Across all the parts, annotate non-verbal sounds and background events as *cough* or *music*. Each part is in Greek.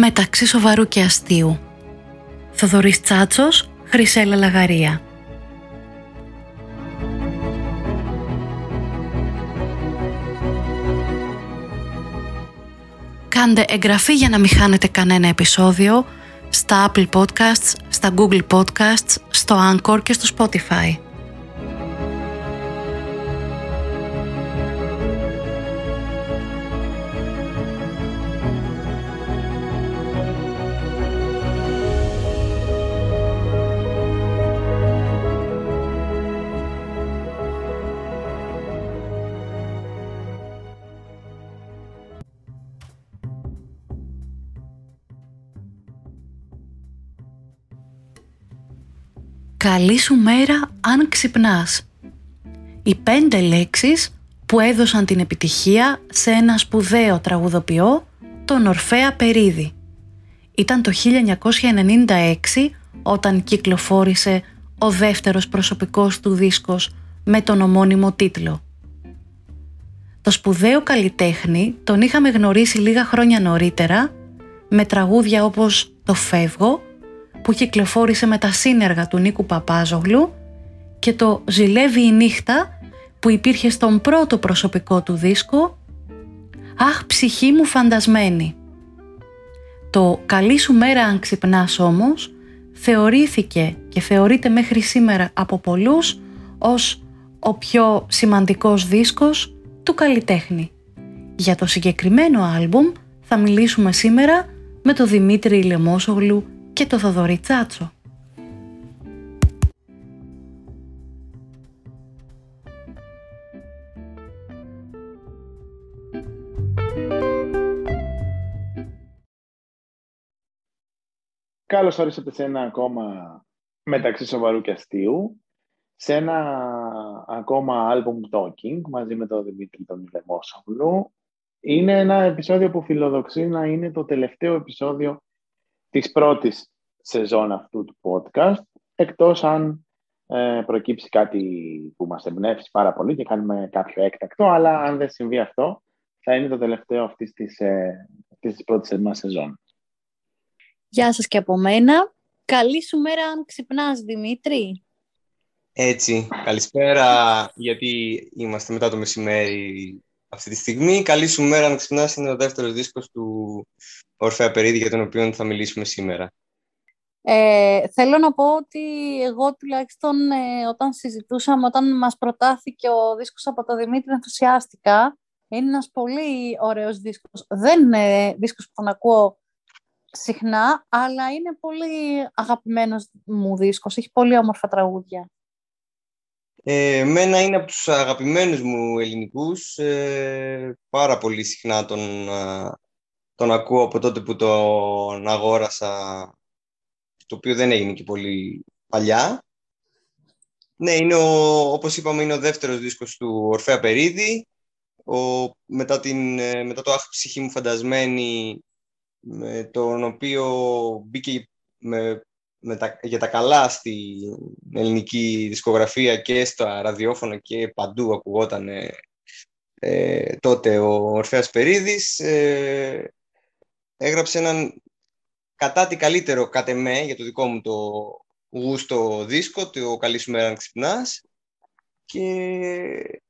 μεταξύ σοβαρού και αστείου. Θοδωρής Τσάτσος, Χρυσέλα Λαγαρία. Κάντε εγγραφή για να μην χάνετε κανένα επεισόδιο στα Apple Podcasts, στα Google Podcasts, στο Anchor και στο Spotify. Καλή σου μέρα αν ξυπνάς. Οι πέντε λέξεις που έδωσαν την επιτυχία σε ένα σπουδαίο τραγουδοποιό, τον Ορφέα Περίδη. Ήταν το 1996 όταν κυκλοφόρησε ο δεύτερος προσωπικός του δίσκος με τον ομώνυμο τίτλο. Το σπουδαίο καλλιτέχνη τον είχαμε γνωρίσει λίγα χρόνια νωρίτερα με τραγούδια όπως «Το φεύγω», που κυκλοφόρησε με τα σύνεργα του Νίκου Παπάζογλου και το «Ζηλεύει η νύχτα» που υπήρχε στον πρώτο προσωπικό του δίσκο «Αχ ψυχή μου φαντασμένη». Το «Καλή σου μέρα αν ξυπνάς» όμως θεωρήθηκε και θεωρείται μέχρι σήμερα από πολλούς ως ο πιο σημαντικός δίσκος του καλλιτέχνη. Για το συγκεκριμένο άλμπουμ θα μιλήσουμε σήμερα με τον Δημήτρη Λεμόσογλου και το Θοδωρή Τσάτσο. Καλώς ορίσατε σε ένα ακόμα μεταξύ σοβαρού και αστείου, σε ένα ακόμα album talking μαζί με τον Δημήτρη τον Λεμόσογλου. Είναι ένα επεισόδιο που φιλοδοξεί να είναι το τελευταίο επεισόδιο της πρώτης σεζόν αυτού του podcast, εκτός αν ε, προκύψει κάτι που μας εμπνεύσει πάρα πολύ και κάνουμε κάποιο έκτακτο, αλλά αν δεν συμβεί αυτό, θα είναι το τελευταίο αυτής της, ε, αυτής της πρώτης μας σεζόν. Γεια σας και από μένα. Καλή σου μέρα αν ξυπνάς, Δημήτρη. Έτσι, καλησπέρα, γιατί είμαστε μετά το μεσημέρι αυτή τη στιγμή. Καλή σου μέρα αν ξυπνάς είναι ο δεύτερος δίσκος του Ορφέα Περίδη για τον οποίο θα μιλήσουμε σήμερα. Ε, θέλω να πω ότι εγώ τουλάχιστον ε, όταν συζητούσαμε, όταν μας προτάθηκε ο δίσκος από το Δημήτρη ενθουσιάστηκα. Είναι ένας πολύ ωραίος δίσκος. Δεν είναι δίσκος που τον ακούω συχνά, αλλά είναι πολύ αγαπημένος μου δίσκος. Έχει πολύ όμορφα τραγούδια. Ε, εμένα είναι από τους αγαπημένους μου ελληνικούς. Ε, πάρα πολύ συχνά τον, τον ακούω από τότε που τον αγόρασα, το οποίο δεν έγινε και πολύ παλιά. Ναι, είναι ο, όπως είπαμε, είναι ο δεύτερος δίσκος του Ορφέα Περίδη. Ο, μετά, την, ε, μετά το «Αχ, ψυχή μου φαντασμένη», με τον οποίο μπήκε με, με τα, για τα καλά στην ελληνική δισκογραφία και στα ραδιόφωνα και παντού ακουγόταν ε, τότε ο Ορφέας Περίδης. Ε, έγραψε έναν κατά τη καλύτερο κατ' εμέ για το δικό μου το γούστο δίσκο, το «Καλή σου μέρα να ξυπνάς» και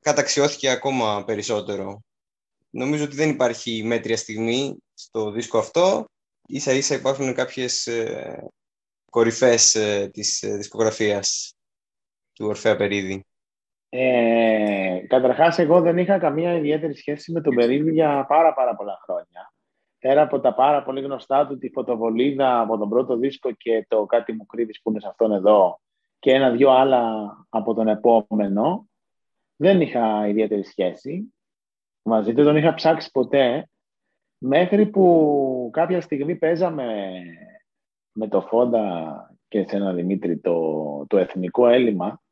καταξιώθηκε ακόμα περισσότερο. Νομίζω ότι δεν υπάρχει μέτρια στιγμή στο δίσκο αυτό. Ίσα ίσα υπάρχουν κάποιες ε, κορυφές ε, της ε, δισκογραφίας του Ορφέα Περίδη. Ε, καταρχάς, εγώ δεν είχα καμία ιδιαίτερη σχέση με τον Περίδη για πάρα πάρα πολλά χρόνια πέρα από τα πάρα πολύ γνωστά του, τη φωτοβολίδα από τον πρώτο δίσκο και το κάτι μου κρύβεις που είναι σε αυτόν εδώ και ένα-δυο άλλα από τον επόμενο, δεν είχα ιδιαίτερη σχέση. Μαζί του τον είχα ψάξει ποτέ, μέχρι που κάποια στιγμή παίζαμε με το Φόντα και σε ένα Δημήτρη το, το εθνικό έλλειμμα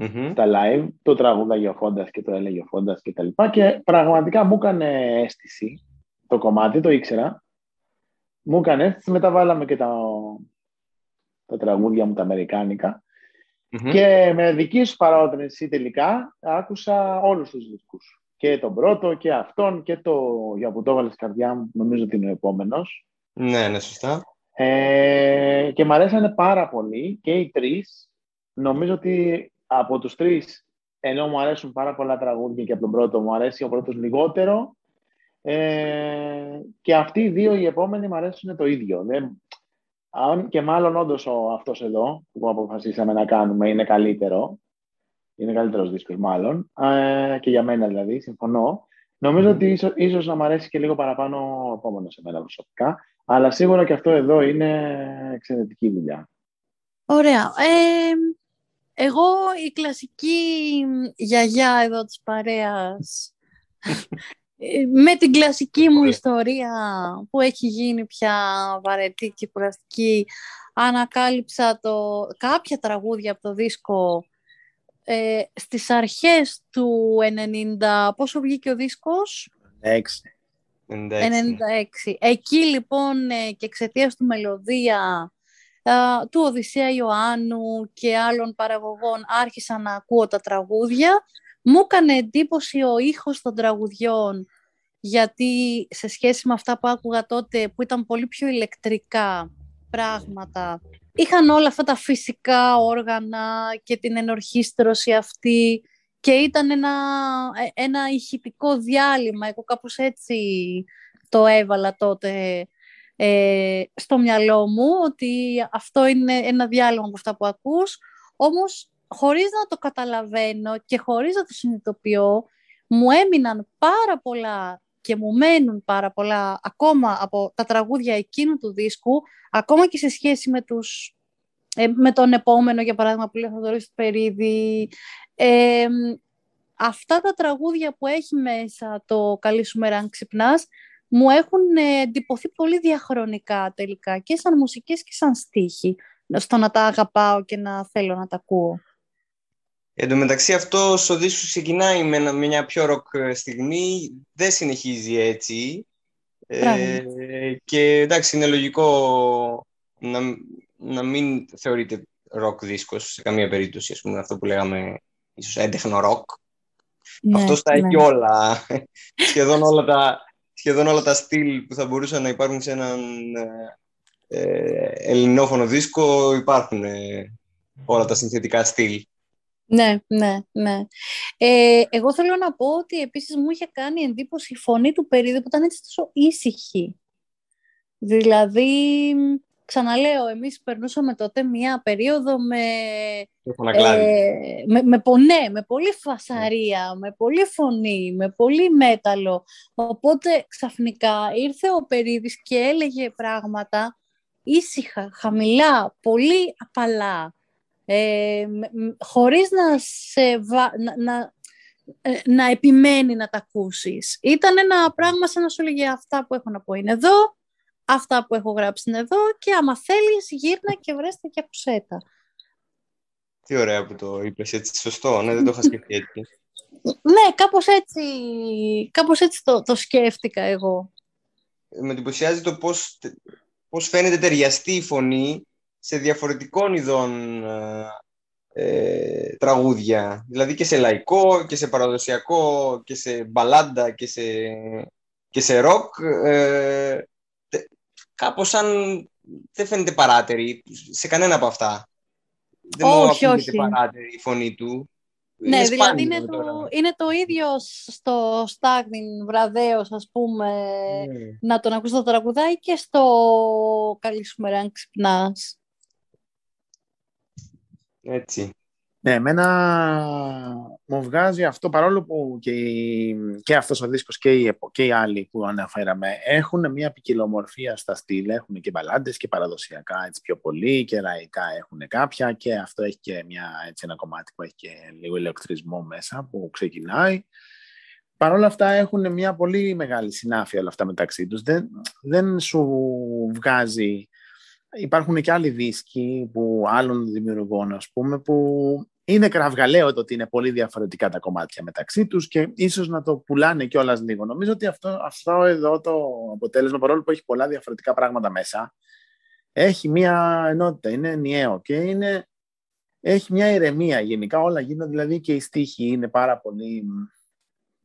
mm-hmm. στα live, το τραγούδαγε ο Φόντας και το έλεγε ο Φόντας και τα λοιπά και πραγματικά μου έκανε αίσθηση το κομμάτι, το ήξερα. Μου έκανε αίσθηση, μετά βάλαμε και τα, τα τραγούδια μου τα αμερικανικα Και με δική σου παρότρινση τελικά άκουσα όλους τους δίσκους και τον πρώτο και αυτόν και το για που το έβαλες καρδιά μου, νομίζω ότι είναι ο επόμενος. Ναι, ναι, σωστά. Ε, και μου αρέσανε πάρα πολύ και οι τρεις. Νομίζω ότι από τους τρεις, ενώ μου αρέσουν πάρα πολλά τραγούδια και από τον πρώτο μου αρέσει ο πρώτος λιγότερο. Ε, και αυτοί οι δύο οι επόμενοι μου αρέσουν το ίδιο. Δεν, αν και μάλλον όντως αυτός εδώ που αποφασίσαμε να κάνουμε είναι καλύτερο. Είναι καλύτερος δίσκος, μάλλον. Ε, και για μένα δηλαδή, συμφωνώ. Νομίζω ότι ίσω ίσως να μου αρέσει και λίγο παραπάνω ο επόμενος σε μένα προσωπικά. Αλλά σίγουρα και αυτό εδώ είναι εξαιρετική δουλειά. Ωραία. Ε, εγώ η κλασική γιαγιά εδώ της παρέας ε, με την κλασική μου ιστορία που έχει γίνει πια βαρετή και κουραστική ανακάλυψα το, κάποια τραγούδια από το δίσκο ε, στις αρχές του 90, πόσο βγήκε ο δίσκος; 96. 96. Εκεί λοιπόν ε, και εξαιτίας του μελωδία του Οδυσσέα Ιωάννου και άλλων παραγωγών άρχισα να ακούω τα τραγούδια. Μου έκανε εντύπωση ο ήχος των τραγουδιών γιατί σε σχέση με αυτά που άκουγα τότε που ήταν πολύ πιο ηλεκτρικά πράγματα είχαν όλα αυτά τα φυσικά όργανα και την ενορχίστρωση αυτή και ήταν ένα, ε, ένα ηχητικό διάλειμμα. Εγώ κάπως έτσι το έβαλα τότε ε, στο μυαλό μου, ότι αυτό είναι ένα διάλειμμα από αυτά που ακούς, όμως χωρίς να το καταλαβαίνω και χωρίς να το συνειδητοποιώ, μου έμειναν πάρα πολλά και μου μένουν πάρα πολλά ακόμα από τα τραγούδια εκείνου του δίσκου, ακόμα και σε σχέση με, τους, ε, με τον επόμενο, για παράδειγμα, που λέει Θοδωρής Περίδη. Ε, αυτά τα τραγούδια που έχει μέσα το «Καλή σου μέρα αν ξυπνάς», μου έχουν ε, εντυπωθεί πολύ διαχρονικά τελικά και σαν μουσικές και σαν στίχοι στο να τα αγαπάω και να θέλω να τα ακούω. Εν τω μεταξύ αυτό ο δίσκος ξεκινάει με, μια πιο ροκ στιγμή, δεν συνεχίζει έτσι. Ε, και εντάξει, είναι λογικό να, να μην θεωρείται ροκ δίσκος σε καμία περίπτωση, ας πούμε, αυτό που λέγαμε ίσως έντεχνο ροκ. Ναι, Αυτός τα έχει ναι. όλα, *laughs* σχεδόν όλα τα, σχεδόν όλα τα στυλ που θα μπορούσαν να υπάρχουν σε έναν ε, ε ελληνόφωνο δίσκο υπάρχουν ε, όλα τα συνθετικά στυλ. Ναι, ναι, ναι. Ε, εγώ θέλω να πω ότι επίσης μου είχε κάνει εντύπωση η φωνή του Περίδη που ήταν έτσι τόσο ήσυχη. Δηλαδή, ξαναλέω, εμείς περνούσαμε τότε μία περίοδο με, ε, με, με, πονέ, με πολύ φασαρία, με πολύ φωνή, με πολύ μέταλλο. Οπότε ξαφνικά ήρθε ο Περίδης και έλεγε πράγματα ήσυχα, χαμηλά, πολύ απαλά ε, χωρίς να, σε να, να, ε, να επιμένει να τα ακούσεις. Ήταν ένα πράγμα σαν να σου λέγε αυτά που έχω να πω είναι εδώ, αυτά που έχω γράψει είναι εδώ και άμα θέλεις γύρνα και βρέστε και ακουσέτα. Τι ωραία που το είπες έτσι, σωστό, ναι, δεν το είχα σκεφτεί έτσι. ναι, κάπως έτσι, κάπως έτσι το, το σκέφτηκα εγώ. Με εντυπωσιάζει το πώς, πώς φαίνεται ταιριαστή η φωνή σε διαφορετικών ειδών ε, ε, τραγούδια. Δηλαδή και σε λαϊκό και σε παραδοσιακό και σε μπαλάντα και σε, και σε ροκ. Ε, κάπως σαν δεν φαίνεται παράτερη σε κανένα από αυτά. Δεν όχι, μου όχι. παράτερη η φωνή του. Ναι, είναι δηλαδή είναι το, είναι το ίδιο στο Στάγνιν βραδέως, ας πούμε, ναι. να τον ακούσει το τραγουδάει και στο «Καλή σου μέρα αν ξυπνάς». Έτσι. Ναι, εμένα μου βγάζει αυτό, παρόλο που και, και αυτός ο δίσκος και οι, και οι άλλοι που αναφέραμε έχουν μια ποικιλομορφία στα στυλ, έχουν και μπαλάντες και παραδοσιακά έτσι πιο πολύ και ραϊκά έχουν κάποια και αυτό έχει και μια, έτσι, ένα κομμάτι που έχει και λίγο ηλεκτρισμό μέσα που ξεκινάει. Παρ' όλα αυτά έχουν μια πολύ μεγάλη συνάφεια όλα αυτά μεταξύ τους. Δεν, δεν σου βγάζει υπάρχουν και άλλοι δίσκοι που, άλλων δημιουργών, ας πούμε, που είναι κραυγαλαίο το ότι είναι πολύ διαφορετικά τα κομμάτια μεταξύ τους και ίσως να το πουλάνε κιόλας λίγο. Νομίζω ότι αυτό, αυτό εδώ το αποτέλεσμα, παρόλο που έχει πολλά διαφορετικά πράγματα μέσα, έχει μια ενότητα, είναι ενιαίο και είναι, έχει μια ηρεμία γενικά. Όλα γίνονται, δηλαδή και οι στίχοι είναι πάρα πολύ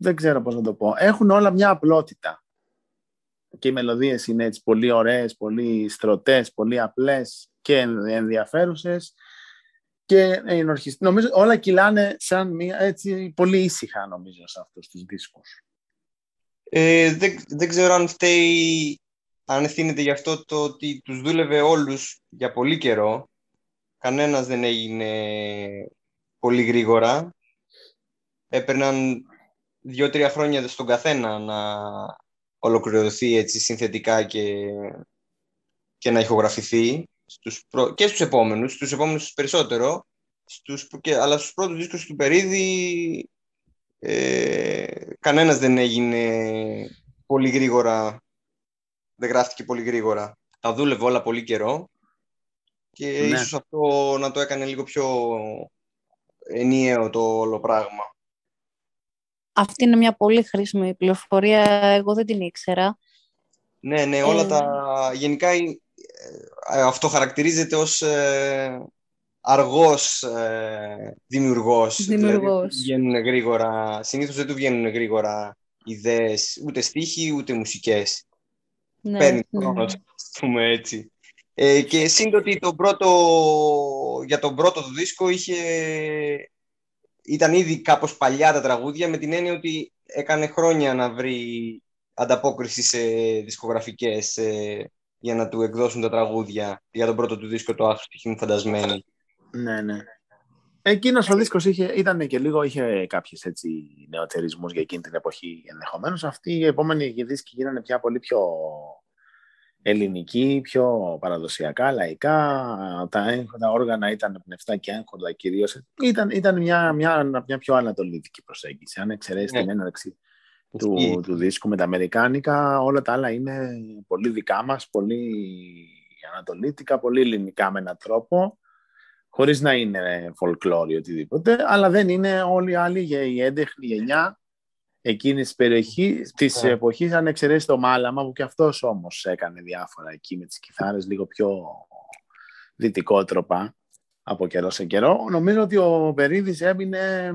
δεν ξέρω πώς να το πω. Έχουν όλα μια απλότητα. Και οι μελωδίες είναι έτσι πολύ ωραίες, πολύ στρωτές, πολύ απλές και ενδιαφέρουσες. Και νομίζω όλα κυλάνε σαν μια έτσι πολύ ήσυχα νομίζω σε αυτούς τους δίσκους. Ε, δεν, δεν ξέρω αν φταίει, αν ευθύνεται γι' αυτό το ότι τους δούλευε όλους για πολύ καιρό. Κανένας δεν έγινε πολύ γρήγορα. Έπαιρναν δύο-τρία χρόνια στον καθένα να ολοκληρωθεί έτσι συνθετικά και, και να ηχογραφηθεί στους και στους επόμενους, στους επόμενους περισσότερο, στους, και, αλλά στους πρώτους δίσκους του Περίδη ε, κανένας δεν έγινε πολύ γρήγορα, δεν γράφτηκε πολύ γρήγορα. Τα δούλευε όλα πολύ καιρό και ναι. ίσως αυτό να το έκανε λίγο πιο ενιαίο το όλο πράγμα. Αυτή είναι μια πολύ χρήσιμη πληροφορία, εγώ δεν την ήξερα. Ναι, ναι, όλα ε... τα... Γενικά ε, αυτό χαρακτηρίζεται ως ε, αργός ε, δημιουργός. Δηλαδή, δημιουργός. Δηλαδή, βγαίνουν γρήγορα, συνήθως δεν του βγαίνουν γρήγορα ιδέες, ούτε στίχοι, ούτε μουσικές. Ναι, Παίρνει ναι. χρόνος, πούμε έτσι. Ε, και σύντοτι το πρώτο, για τον πρώτο του δίσκο είχε, ήταν ήδη κάπως παλιά τα τραγούδια με την έννοια ότι έκανε χρόνια να βρει ανταπόκριση σε δισκογραφικές ε, για να του εκδώσουν τα τραγούδια για τον πρώτο του δίσκο το «Άχος μου φαντασμένη». Ναι, ναι. Εκείνος ο δίσκος είχε, ήταν και λίγο, είχε κάποιες έτσι νεοτερισμούς για εκείνη την εποχή ενδεχομένως. Αυτοί οι επόμενοι δίσκοι γίνανε πια πολύ πιο ελληνικοί, πιο παραδοσιακά, λαϊκά. Τα, τα όργανα ήταν πνευστά και έγχορδα κυρίως. Ήταν, ήταν μια, μια, μια πιο ανατολική προσέγγιση. Αν εξαιρέσεις ναι. την έναρξη του, του δίσκου με τα αμερικάνικα, όλα τα άλλα είναι πολύ δικά μας, πολύ ανατολίτικα, πολύ ελληνικά με έναν τρόπο χωρίς να είναι folklore ή οτιδήποτε, αλλά δεν είναι όλοι οι άλλοι για η έντεχνη γενιά εκείνης της περιοχής, της yeah. Ναι. εποχής, αν εξαιρέσεις το Μάλαμα, που και αυτός όμως έκανε διάφορα εκεί με τις κιθάρες λίγο πιο δυτικότροπα από καιρό σε καιρό. Νομίζω ότι ο Περίδης έμεινε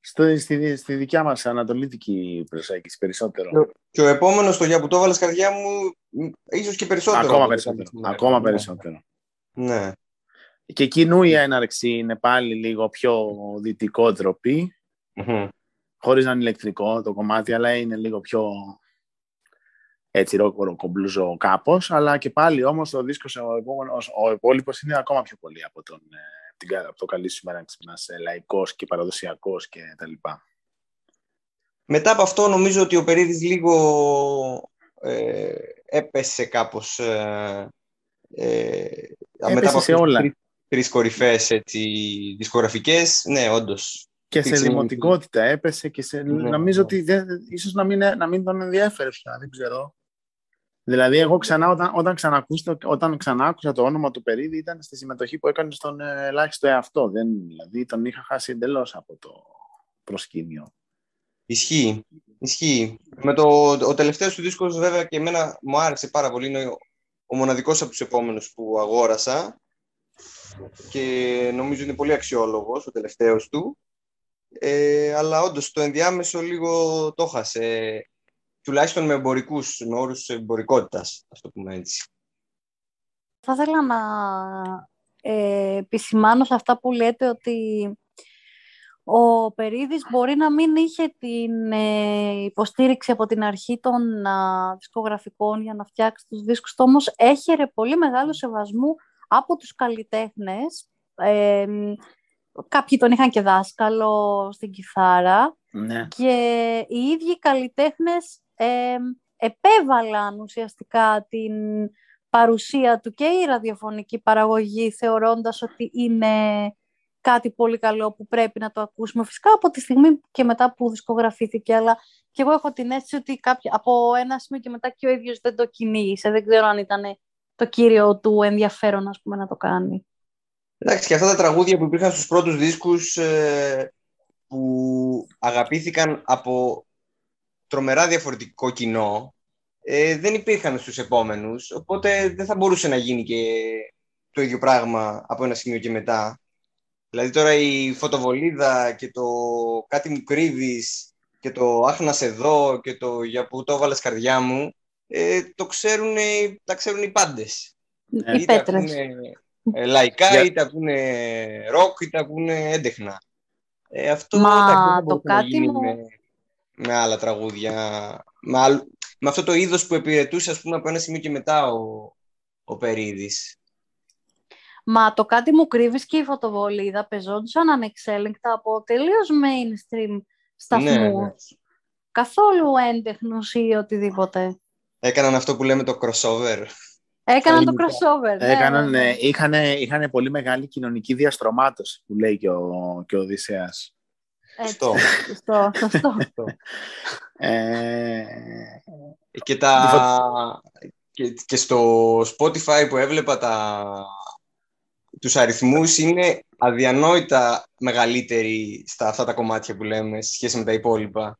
στο, στη, στη δικιά μας ανατολίτικη προσέγγιση περισσότερο. Και ο επόμενος, το για που το έβαλες καρδιά μου, ίσως και περισσότερο. Ακόμα περισσότερο. Ακόμα περισσότερο. Ναι. Και εκείνου η έναρξη είναι πάλι λίγο πιο δυτικό τροπή, mm-hmm. Χωρίς να είναι ηλεκτρικό το κομμάτι, αλλά είναι λίγο πιο έτσι ροκομπλούζο κάπως, αλλά και πάλι όμως το δίσκος ο, επόμενος, ο υπόλοιπος είναι ακόμα πιο πολύ από, τον, ε, την, από το καλή σου μέρα ξυπνάς ε, λαϊκός και παραδοσιακός και τα λοιπά. Μετά από αυτό νομίζω ότι ο Περίδης λίγο ε, έπεσε κάπως ε, ε, έπεσε μετά από σε όλα τρεις κορυφαίε δισκογραφικές. Ναι, όντως. Και σε δημοτικότητα έπεσε και σε... Ναι, νομίζω ναι. ότι δεν, ίσως να μην, να μην τον ενδιαφέρει πια, δεν ξέρω. Δηλαδή, εγώ ξανά, όταν, όταν, ξανακούσα, όταν ξανάκουσα το όνομα του Περίδη, ήταν στη συμμετοχή που έκανε στον ε, ελάχιστο εαυτό. Δεν, δηλαδή, τον είχα χάσει εντελώς από το προσκήνιο. Ισχύει. Ισχύει. Με το, ο τελευταίος του δίσκος, βέβαια, και εμένα μου άρεσε πάρα πολύ. Είναι ο, ο μοναδικός από τους επόμενους που αγόρασα και νομίζω είναι πολύ αξιόλογος ο τελευταίος του. Ε, αλλά όντως το ενδιάμεσο λίγο το χάσε. Τουλάχιστον με εμπορικούς, με όρους εμπορικότητας, ας το πούμε έτσι. Θα ήθελα να ε, επισημάνω σε αυτά που λέτε ότι ο Περίδης μπορεί να μην είχε την ε, υποστήριξη από την αρχή των α, δισκογραφικών για να φτιάξει τους δίσκους, όμως έχερε πολύ μεγάλο σεβασμό από τους καλλιτέχνες. Ε, κάποιοι τον είχαν και δάσκαλο στην κιθάρα ναι. και οι ίδιοι καλλιτέχνες ε, επέβαλαν ουσιαστικά την παρουσία του και η ραδιοφωνική παραγωγή θεωρώντας ότι είναι κάτι πολύ καλό που πρέπει να το ακούσουμε φυσικά από τη στιγμή και μετά που δισκογραφήθηκε αλλά και εγώ έχω την αίσθηση ότι κάποια, από ένα σημείο και μετά και ο ίδιος δεν το κυνήγησε δεν ξέρω αν ήταν το κύριο του ενδιαφέρον ας πούμε, να το κάνει. Εντάξει, και αυτά τα τραγούδια που υπήρχαν στους πρώτους δίσκους ε, που αγαπήθηκαν από τρομερά διαφορετικό κοινό ε, δεν υπήρχαν στους επόμενους, οπότε δεν θα μπορούσε να γίνει και το ίδιο πράγμα από ένα σημείο και μετά. Δηλαδή τώρα η φωτοβολίδα και το κάτι μου κρύβεις και το «Αχ να σε δω» και το «Για που το έβαλες καρδιά μου» ε, το ξέρουν, τα ξέρουν οι πάντες. Οι είτε πέτρες. ακούνε ε, λαϊκά, Για- είτε ακούνε ροκ, είτε ακούνε έντεχνα. Ε, αυτό Μα εντάξει, δεν θα το μπορούσε να κάτι γίνει μου- με, με άλλα τραγούδια. Με, άλλ- με αυτό το είδος που υπηρετούσε, ας πούμε, από ένα σημείο και μετά ο, ο Περίδης. Μα το κάτι μου κρύβεις και η φωτοβολίδα πεζόντουσαν ανεξέλεγκτα από τελείως mainstream σταθμούς. Ναι, ναι. Καθόλου έντεχνους ή οτιδήποτε. Έκαναν αυτό που λέμε το crossover. Έκαναν το ελληνικά. crossover. ναι, Έκαναν, ναι, ναι. ε, είχαν, είχαν πολύ μεγάλη κοινωνική διαστρωμάτωση που λέει και ο, και ο Οδυσσέας. Έτσι, Αυτό. σωστό, σωστό. *laughs* Ε, Και, τα... και, και στο Spotify που έβλεπα τα... τους αριθμούς είναι αδιανόητα μεγαλύτεροι στα αυτά τα κομμάτια που λέμε σε σχέση με τα υπόλοιπα.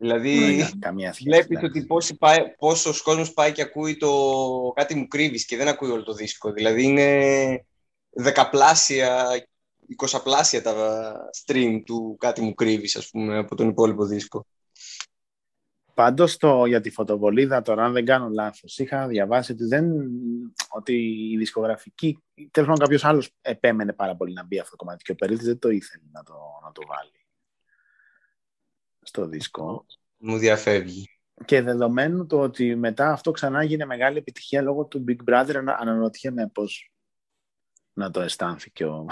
Δηλαδή, δεν έχει καμία σχέση. βλέπεις εντάξει. ότι πόσοι πάει, πόσος κόσμος πάει και ακούει το κάτι μου κρύβεις και δεν ακούει όλο το δίσκο. Δηλαδή είναι δεκαπλάσια, εικοσαπλάσια τα stream του κάτι μου κρύβεις, ας πούμε, από τον υπόλοιπο δίσκο. Πάντως το, για τη φωτοβολίδα, τώρα αν δεν κάνω λάθος, είχα διαβάσει ότι, δεν, ότι η δισκογραφική, τέλος πάντων κάποιος άλλος επέμενε πάρα πολύ να μπει αυτό το κομμάτι και ο Περίτης δεν το ήθελε να το, να το βάλει στο δίσκο. Μου διαφεύγει. Και δεδομένου το ότι μετά αυτό ξανά έγινε μεγάλη επιτυχία λόγω του Big Brother, ανα- αναρωτιέμαι πώς να το αισθάνθηκε ο,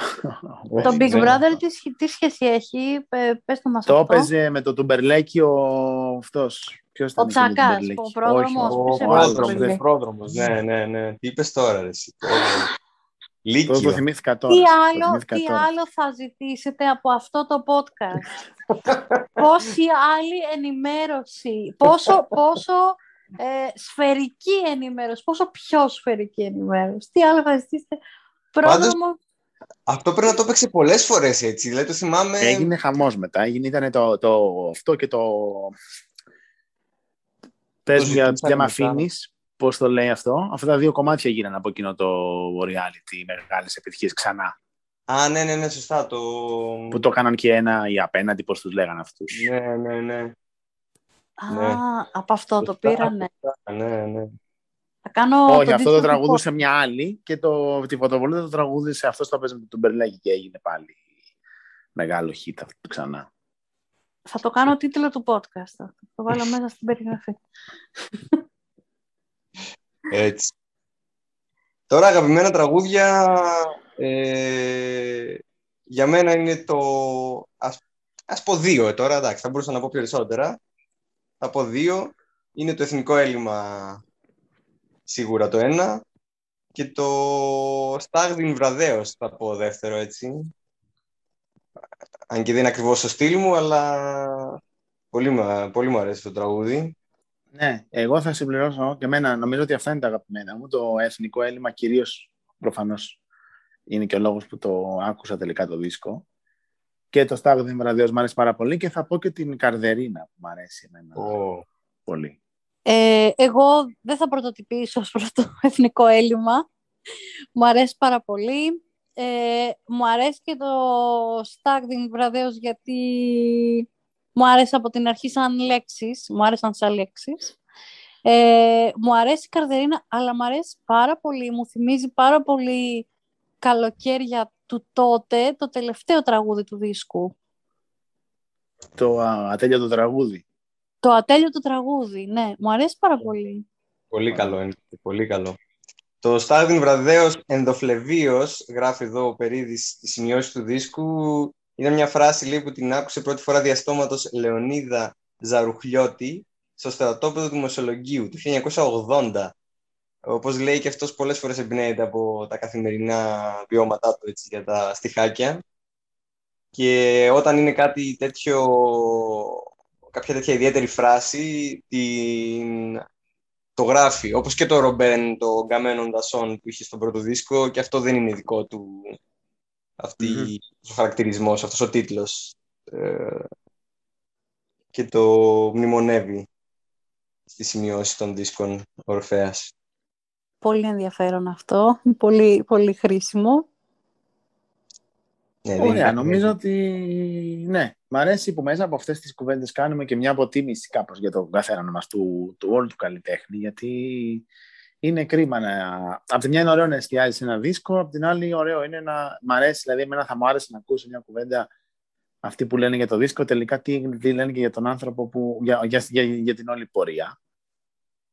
ο το Big Περίτης. Brother τι, σχ- τι σχέση έχει, πε- πες το μας Το αυτό. έπαιζε με το Τουμπερλέκι ο αυτός. Ποιος ήταν Ο εκεί με τον Τσακάς, Τουμπερλέκι; ο πρόδρομος, Όχι, ποιος ο, είναι ο ο άλλος, πρόδρομος; δεν- πρόδρομος. Ναι, ναι, ναι. Τι είπες τώρα, ρε, *laughs* εσύ. πρόδρομος. Το, Λύκειο. το θυμήθηκα τώρα. Τι το άλλο, θυμήθηκα τι τώρα. άλλο θα ζητήσετε από αυτό το podcast; *laughs* Πόση άλλη ενημέρωση, πόσο, πόσο ε, σφαιρική ενημέρωση, πόσο πιο σφαιρική ενημέρωση. Τι άλλο θα ζητήσετε; Πρόδρομο, Αυτό πρέπει να το έπαιξε πολλές φορές έτσι. Δηλαδή το θυμάμαι... Έγινε χαμός μετά. Έγινε, ήταν το, το, αυτό και το... Πες μου για, ζητούσαν για με μετά. Αφήνεις, πώς το λέει αυτό. Αυτά τα δύο κομμάτια γίνανε από εκείνο το reality, μεγάλες επιτυχίες ξανά. Α, ναι, ναι, ναι, σωστά. Το... Που το έκαναν και ένα ή απέναντι, πώς τους λέγανε αυτούς. Ναι, ναι, ναι. α, ναι. από αυτό το Σωστά. πήρανε. Ναι, ναι. Θα κάνω Όχι, το αυτό το αντίστοιχο- τραγουδούσε μια άλλη και το, τη φωτοβολίδα το τραγούδισε αυτό το παίζει με τον Μπερλέκη και έγινε πάλι μεγάλο hit αυτό ξανά. Θα το κάνω τίτλο του podcast. Θα το βάλω μέσα στην περιγραφή. Έτσι. Τώρα αγαπημένα τραγούδια ε, για μένα είναι το... Ας, ας πω δύο ε, τώρα, εντάξει, θα μπορούσα να πω περισσότερα. Θα πω δύο. Είναι το Εθνικό Έλλειμμα σίγουρα το ένα και το Στάγδιν Βραδέος θα πω δεύτερο έτσι. Αν και δεν είναι ακριβώς το στυλ μου, αλλά πολύ, μου- πολύ μου αρέσει το τραγούδι. Ναι, εγώ θα συμπληρώσω και εμένα νομίζω ότι αυτά είναι τα αγαπημένα μου. Το εθνικό έλλειμμα κυρίως προφανώς είναι και ο λόγος που το άκουσα τελικά το δίσκο. Και το Στάγδι Βραδέος μου αρέσει πάρα πολύ και θα πω και την Καρδερίνα που μου αρέσει εμένα Oh. πολύ. Ε, εγώ δεν θα πρωτοτυπήσω ως προς το *laughs* εθνικό έλλειμμα. Μου αρέσει πάρα πολύ. Ε, μου αρέσει και το Stagding βραδέως γιατί μου άρεσε από την αρχή σαν λέξεις. Μου άρεσαν σαν λέξεις. Ε, μου αρέσει η Καρδερίνα, αλλά μου αρέσει πάρα πολύ. Μου θυμίζει πάρα πολύ καλοκαίρια του τότε, το τελευταίο τραγούδι του δίσκου. Το α, ατέλειο τραγούδι. Το ατέλειο τραγούδι, ναι. Μου αρέσει πάρα πολύ. Πολύ καλό είναι. Πολύ καλό. Το Στάδιν Βραδέος ενδοφλεβίος, γράφει εδώ ο Περίδης στη σημειώση του δίσκου, είναι μια φράση λέει, που την άκουσε πρώτη φορά διαστόματος Λεωνίδα Ζαρουχλιώτη στο στρατόπεδο του Μεσολογγίου του 1980. Όπως λέει και αυτός πολλές φορές εμπνέεται από τα καθημερινά βιώματά του έτσι, για τα στιχάκια. Και όταν είναι κάτι τέτοιο, κάποια τέτοια ιδιαίτερη φράση, την το γράφει. Όπως και το Ρομπέν, το Γκαμένον Δασόν που είχε στον πρώτο δίσκο και αυτό δεν είναι δικό του αυτή, Μμμ. ο χαρακτηρισμός, αυτός ο τίτλος. Ε, και το μνημονεύει στη σημειώση των δίσκων Ορφέας. Πολύ ενδιαφέρον αυτό. Πολύ, πολύ χρήσιμο. Ναι, δεν Ωραία, είναι- νομίζω ότι ναι. Μ' αρέσει που μέσα από αυτές τις κουβέντες κάνουμε και μια αποτίμηση κάπως για τον καθένα μας του, του όλου του καλλιτέχνη, γιατί είναι κρίμα να... Απ' τη μια είναι ωραίο να εστιάζεις ένα δίσκο, απ' την άλλη ωραίο είναι να... Μ' αρέσει, δηλαδή εμένα θα μου άρεσε να ακούσω μια κουβέντα αυτοί που λένε για το δίσκο, τελικά τι, τι λένε και για τον άνθρωπο που... για, για, για, για την όλη πορεία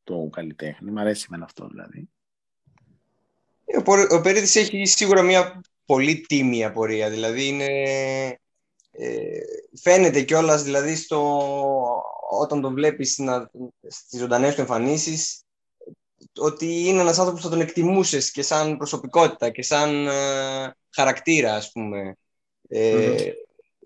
του καλλιτέχνη. Μ' αρέσει με αυτό δηλαδή. Ο, ο Περίδης έχει σίγουρα μια πολύ τίμια πορεία, δηλαδή είναι... Ε, φαίνεται κιόλας δηλαδή στο, όταν τον βλέπεις να, στις ζωντανές του εμφανίσεις ότι είναι ένας άνθρωπος που θα τον εκτιμούσες και σαν προσωπικότητα και σαν ε, χαρακτήρα ας πούμε. Ε,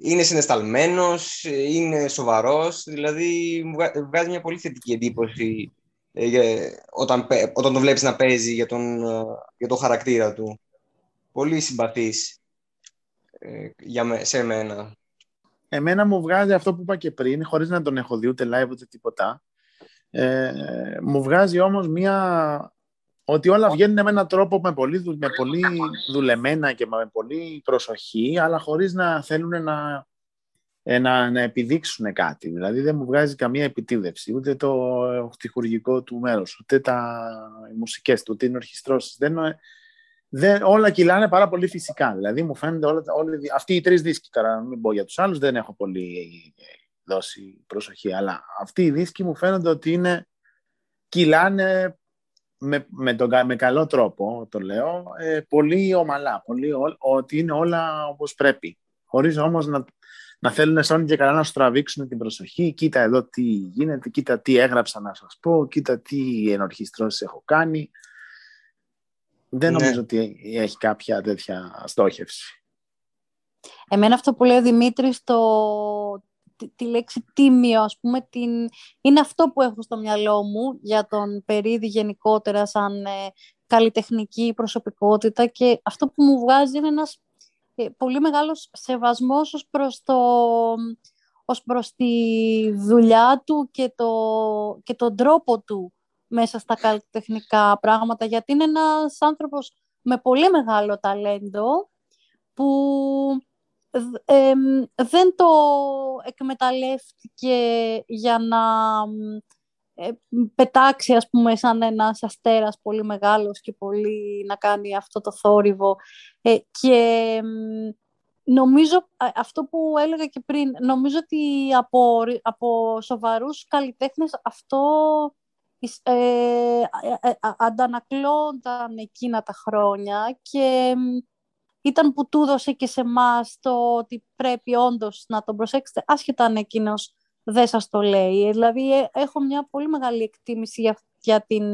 Είναι συναισθαλμένος, είναι σοβαρός, δηλαδή βγάζει μια πολύ θετική εντύπωση ε, όταν, όταν τον βλέπεις να παίζει για τον, ε, για τον χαρακτήρα του. Πολύ συμπαθής ε, για σε μένα. Εμένα μου βγάζει αυτό που είπα και πριν, χωρίς να τον έχω δει ούτε live ούτε τίποτα. Ε, μου βγάζει όμως μία... ότι όλα βγαίνουν με έναν τρόπο με πολύ, με πολύ δουλεμένα και με πολύ προσοχή, αλλά χωρίς να θέλουν να, ε, να, να επιδείξουν κάτι. Δηλαδή δεν μου βγάζει καμία επιτίδευση, ούτε το χτυχουργικό του μέρος, ούτε τα, οι μουσικές του, ούτε οι ορχιστρώσεις. Δεν, δεν, όλα κυλάνε πάρα πολύ φυσικά. Δηλαδή μου φαίνονται όλα, όλοι, αυτοί οι τρεις δίσκοι, τώρα να μην πω για τους άλλους, δεν έχω πολύ δώσει προσοχή, αλλά αυτοί οι δίσκοι μου φαίνονται ότι είναι, κυλάνε με, με, τον, με καλό τρόπο, το λέω, ε, πολύ ομαλά, πολύ, ότι είναι όλα όπως πρέπει. Χωρίς όμως να, να θέλουν σαν και καλά να σου τραβήξουν την προσοχή. Κοίτα εδώ τι γίνεται, κοίτα τι έγραψα να σας πω, κοίτα τι ενορχιστρώσεις έχω κάνει. Δεν ναι. νομίζω ότι έχει κάποια τέτοια στόχευση. Εμένα αυτό που λέει ο Δημήτρης, το, τη, λέξη τίμιο, ας πούμε, την... είναι αυτό που έχω στο μυαλό μου για τον Περίδη γενικότερα σαν ε, καλλιτεχνική προσωπικότητα και αυτό που μου βγάζει είναι ένας ε, πολύ μεγάλος σεβασμός ως προς, το, ως προς τη δουλειά του και, το, και τον τρόπο του μέσα στα καλλιτεχνικά πράγματα, γιατί είναι ένας άνθρωπος με πολύ μεγάλο ταλέντο που δεν το εκμεταλλεύτηκε για να ε, πετάξει ας πούμε σαν ένας αστέρας πολύ μεγάλος και πολύ να κάνει αυτό το θόρυβο. Ε, και νομίζω αυτό που έλεγα και πριν νομίζω ότι από, από σοβαρούς καλλιτέχνες αυτό ε, ε, ε αντανακλώνταν εκείνα τα χρόνια και ήταν που του έδωσε και σε εμάς το ότι πρέπει όντως να τον προσέξετε, άσχετα αν εκείνος δεν σας το λέει. Δηλαδή, ε, έχω μια πολύ μεγάλη εκτίμηση για, για την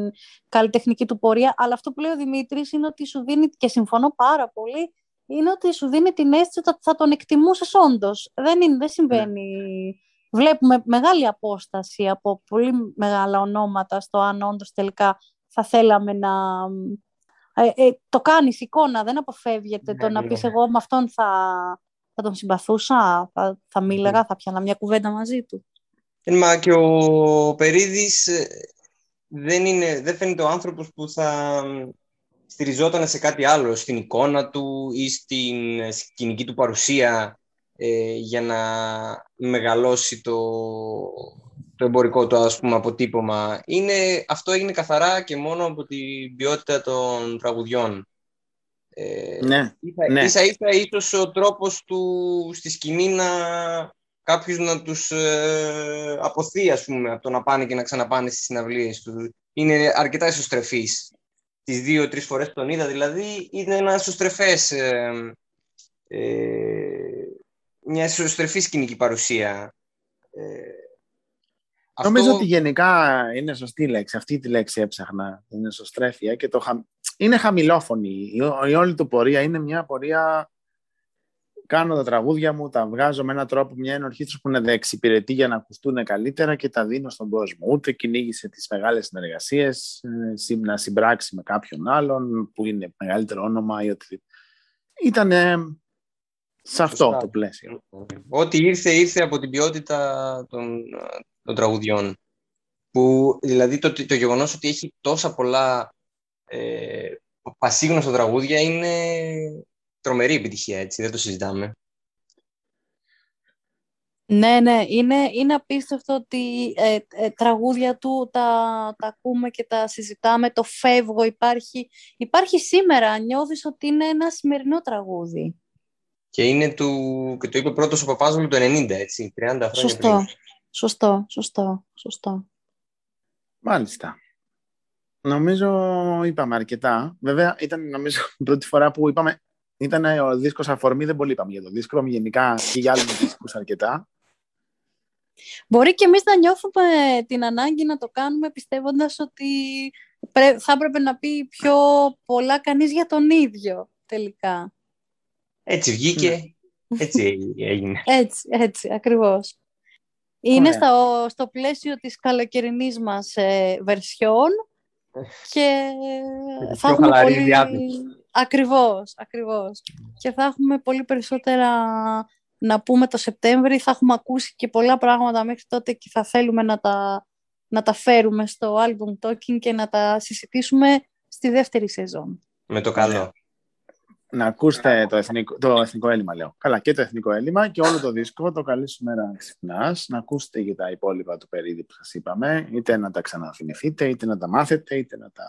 καλλιτεχνική του πορεία, αλλά αυτό που λέει ο Δημήτρης είναι ότι σου δίνει, και συμφωνώ πάρα πολύ, είναι ότι σου δίνει την αίσθηση ότι θα τον εκτιμούσες όντως. Δεν, είναι, δεν συμβαίνει. Ναι. Βλέπουμε μεγάλη απόσταση από πολύ μεγάλα ονόματα στο αν όντως τελικά θα θέλαμε να, ε, ε, το κάνεις εικόνα, δεν αποφεύγεται ναι, το να ναι, πεις ναι. εγώ με αυτόν θα, θα τον συμπαθούσα, θα, θα μίλαγα, θα πιάνα μια κουβέντα μαζί του. Ε, μα και ο Περίδης δεν, είναι, δεν φαίνεται ο άνθρωπος που θα στηριζόταν σε κάτι άλλο, στην εικόνα του ή στην σκηνική του παρουσία για να μεγαλώσει το, το εμπορικό του ας πούμε, αποτύπωμα. Είναι, αυτό έγινε καθαρά και μόνο από την ποιότητα των τραγουδιών. Ε, ναι, ίσα, ναι. ίσα ίσα ίσως ο τρόπος του στη σκηνή να κάποιος να τους ε, αποθεί ας πούμε από το να πάνε και να ξαναπάνε στις συναυλίες τους. Είναι αρκετά ισοστρεφής. Τις δύο-τρεις φορές που τον είδα δηλαδή είναι ένα ισοστρεφές ε, ε, μια ισοστρεφή σκηνική παρουσία. Ε, Νομίζω ότι γενικά είναι σωστή λέξη. Αυτή τη λέξη έψαχνα. Είναι σωστρέφεια και το είναι χαμηλόφωνη. Η, όλη του πορεία είναι μια πορεία. Κάνω τα τραγούδια μου, τα βγάζω με έναν τρόπο, μια ενορχήστρωση που να εξυπηρετεί για να ακουστούν καλύτερα και τα δίνω στον κόσμο. Ούτε κυνήγησε τι μεγάλε συνεργασίε, ε, να συμπράξει με κάποιον άλλον που είναι μεγαλύτερο όνομα ή οτιδήποτε. Ήταν σε αυτό το πλαίσιο. Ό,τι ήρθε, ήρθε από την ποιότητα των, των τραγουδιών. Που, δηλαδή το, το γεγονός ότι έχει τόσα πολλά ε, πασίγνωστα τραγούδια είναι τρομερή επιτυχία, έτσι, δεν το συζητάμε. Ναι, ναι, είναι, είναι απίστευτο ότι ε, ε, τραγούδια του τα, τα ακούμε και τα συζητάμε, το φεύγω υπάρχει, υπάρχει σήμερα, νιώθεις ότι είναι ένα σημερινό τραγούδι. Και είναι του, και το είπε πρώτος ο Παπάζολου το 90, έτσι, 30 χρόνια σωστό, πριν. Σωστό, σωστό, σωστό. Μάλιστα. Νομίζω είπαμε αρκετά. Βέβαια, ήταν νομίζω η *laughs* πρώτη φορά που είπαμε. Ήταν ο δίσκος αφορμή, δεν πολύ είπαμε για το δίσκο. Είπαμε γενικά και για άλλους δίσκους αρκετά. Μπορεί και εμείς να νιώθουμε την ανάγκη να το κάνουμε πιστεύοντας ότι θα έπρεπε να πει πιο πολλά κανείς για τον ίδιο τελικά. Έτσι βγήκε, έτσι έγινε. Έτσι, έτσι, ακριβώς. Είναι στο, στο πλαίσιο της καλοκαιρινής μας ε, βερσιόν και θα έχουμε πολύ... Ακριβώς, ακριβώς. Και θα έχουμε πολύ περισσότερα να πούμε το Σεπτέμβρη. Θα έχουμε ακούσει και πολλά πράγματα μέχρι τότε και θα θέλουμε να τα, να τα φέρουμε στο album Talking και να τα συζητήσουμε στη δεύτερη σεζόν. Με το καλό. Να ακούσετε το εθνικό, το εθνικό έλλειμμα, λέω. Καλά, και το εθνικό έλλειμμα και όλο το δίσκο, το καλή σου μέρα να ξυπνάς. Να ακούσετε και τα υπόλοιπα του περίδι που σας είπαμε, είτε να τα ξαναθυμηθείτε, είτε να τα μάθετε, είτε να τα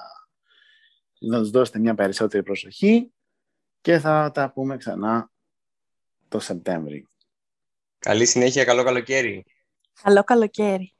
να τους δώσετε μια περισσότερη προσοχή και θα τα πούμε ξανά το Σεπτέμβρη. Καλή συνέχεια, καλό καλοκαίρι. Καλό καλοκαίρι.